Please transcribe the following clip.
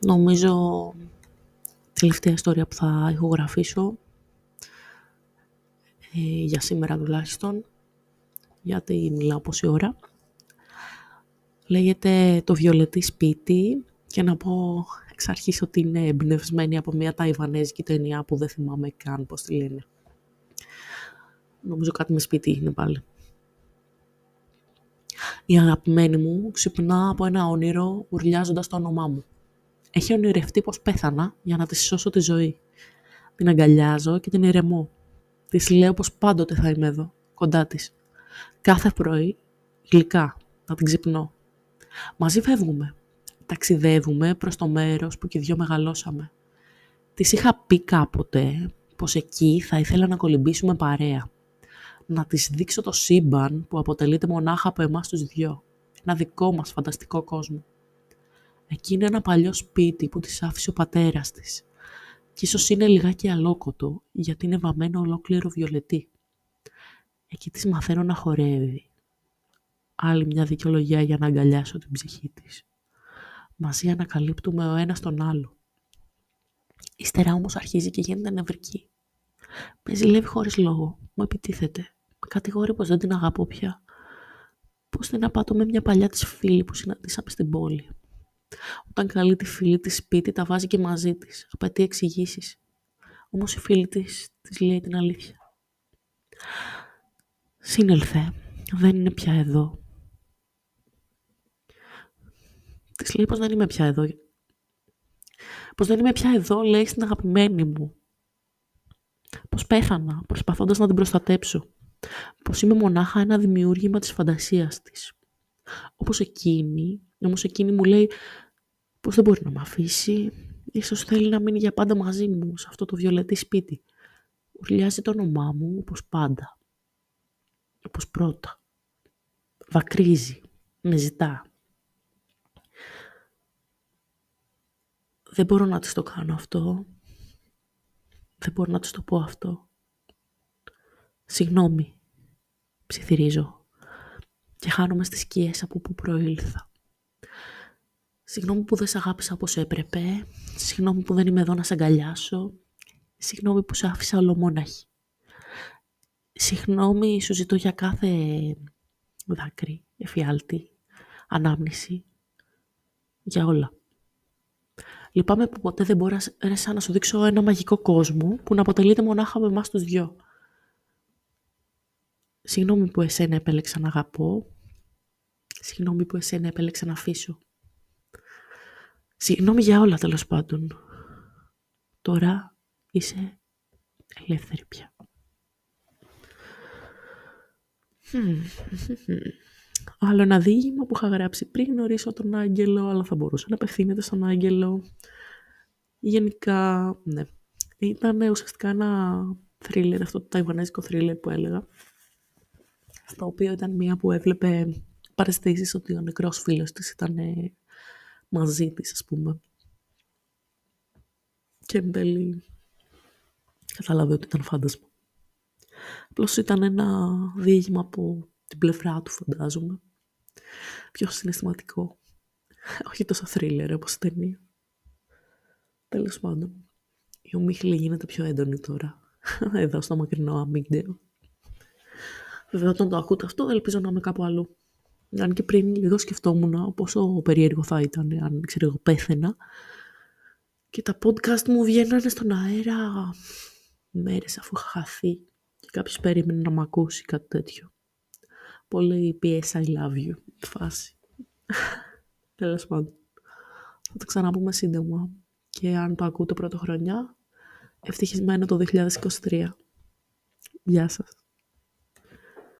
νομίζω τελευταία ιστορία που θα ηχογραφήσω ε, για σήμερα τουλάχιστον γιατί μιλάω πόση ώρα λέγεται το βιολετή σπίτι και να πω εξ αρχής ότι είναι εμπνευσμένη από μια ταϊβανέζικη ταινία που δεν θυμάμαι καν πώς τη λένε. Νομίζω κάτι με σπίτι είναι πάλι. Η αγαπημένη μου ξυπνά από ένα όνειρο ουρλιάζοντας το όνομά μου. Έχει ονειρευτεί πως πέθανα για να της σώσω τη ζωή. Την αγκαλιάζω και την ηρεμώ. Της λέω πως πάντοτε θα είμαι εδώ, κοντά της. Κάθε πρωί, γλυκά, να την ξυπνώ. Μαζί φεύγουμε. Ταξιδεύουμε προς το μέρος που και δυο μεγαλώσαμε. Της είχα πει κάποτε πως εκεί θα ήθελα να κολυμπήσουμε παρέα. Να της δείξω το σύμπαν που αποτελείται μονάχα από εμάς τους δυο. Ένα δικό μας φανταστικό κόσμο. Εκεί είναι ένα παλιό σπίτι που της άφησε ο πατέρας της. Και ίσως είναι λιγάκι αλόκοτο, γιατί είναι βαμμένο ολόκληρο βιολετή. Εκεί της μαθαίνω να χορεύει. Άλλη μια δικαιολογία για να αγκαλιάσω την ψυχή της. Μαζί ανακαλύπτουμε ο ένας τον άλλο. Ύστερα όμως αρχίζει και γίνεται νευρική. Με ζηλεύει χωρίς λόγο. Μου επιτίθεται. Με κατηγορεί πως δεν την αγαπώ πια. Πως την απάτω με μια παλιά της φίλη που συναντήσαμε στην πόλη. Όταν καλεί τη φίλη της σπίτι, τα βάζει και μαζί της. Απαιτεί εξηγήσεις. Όμως η φίλη της, της λέει την αλήθεια. Σύνελθε, δεν είναι πια εδώ. Της λέει πως δεν είμαι πια εδώ. Πως δεν είμαι πια εδώ, λέει στην αγαπημένη μου. Πως πέθανα, προσπαθώντας να την προστατέψω. Πως είμαι μονάχα ένα δημιούργημα της φαντασίας της. Όπως εκείνη, όμως εκείνη μου λέει πως δεν μπορεί να με αφήσει; Ίσως θέλει να μείνει για πάντα μαζί μου σε αυτό το βιολετή σπίτι. Ουρλιάζει το όνομά μου όπως πάντα. Όπως πρώτα. Βακρίζει. Με ζητά. Δεν μπορώ να της το κάνω αυτό. Δεν μπορώ να της το πω αυτό. Συγγνώμη. Ψιθυρίζω. Και χάνομαι στις σκιές από που προήλθα. Συγγνώμη που δεν σε αγάπησα όπως έπρεπε. Συγγνώμη που δεν είμαι εδώ να σε αγκαλιάσω. Συγγνώμη που σε άφησα ολομόναχη. Συγγνώμη σου ζητώ για κάθε δάκρυ, εφιάλτη, ανάμνηση, για όλα. Λυπάμαι που ποτέ δεν μπόρεσα να σου δείξω ένα μαγικό κόσμο που να αποτελείται μονάχα από εμάς τους δυο. Συγγνώμη που εσένα επέλεξα να αγαπώ. Συγγνώμη που εσένα επέλεξα να αφήσω. Συγγνώμη για όλα τέλος πάντων. Τώρα είσαι ελεύθερη πια. Άλλο ένα διήγημα που είχα γράψει πριν γνωρίσω τον Άγγελο, αλλά θα μπορούσε να απευθύνεται στον Άγγελο. Γενικά, ναι. Ήταν ουσιαστικά ένα θρίλερ, αυτό το ταϊβανέζικο θρίλερ που έλεγα, στο οποίο ήταν μία που έβλεπε παρεστήσεις ότι ο νεκρός φίλος της ήταν μαζί της, ας πούμε. Και εν τέλει κατάλαβε ότι ήταν φάντασμα. Απλώς ήταν ένα διήγημα από την πλευρά του, φαντάζομαι. Πιο συναισθηματικό. Όχι τόσο θρίλερ όπως η ταινία. Τέλος πάντων. Η ομίχλη γίνεται πιο έντονη τώρα. Εδώ στο μακρινό αμύγδεο. Βέβαια όταν το ακούτε αυτό ελπίζω να είμαι κάπου αλλού. Αν και πριν λίγο σκεφτόμουν πόσο περίεργο θα ήταν αν ξέρω εγώ πέθαινα και τα podcast μου βγαίνανε στον αέρα μέρες αφού είχα χαθεί και κάποιος περίμενε να μ' ακούσει κάτι τέτοιο. Πολύ PS I love you φάση. Τέλος πάντων. Θα το ξαναπούμε σύντομα. Και αν το ακούτε πρώτο χρονιά, ευτυχισμένο το 2023. Γεια σας.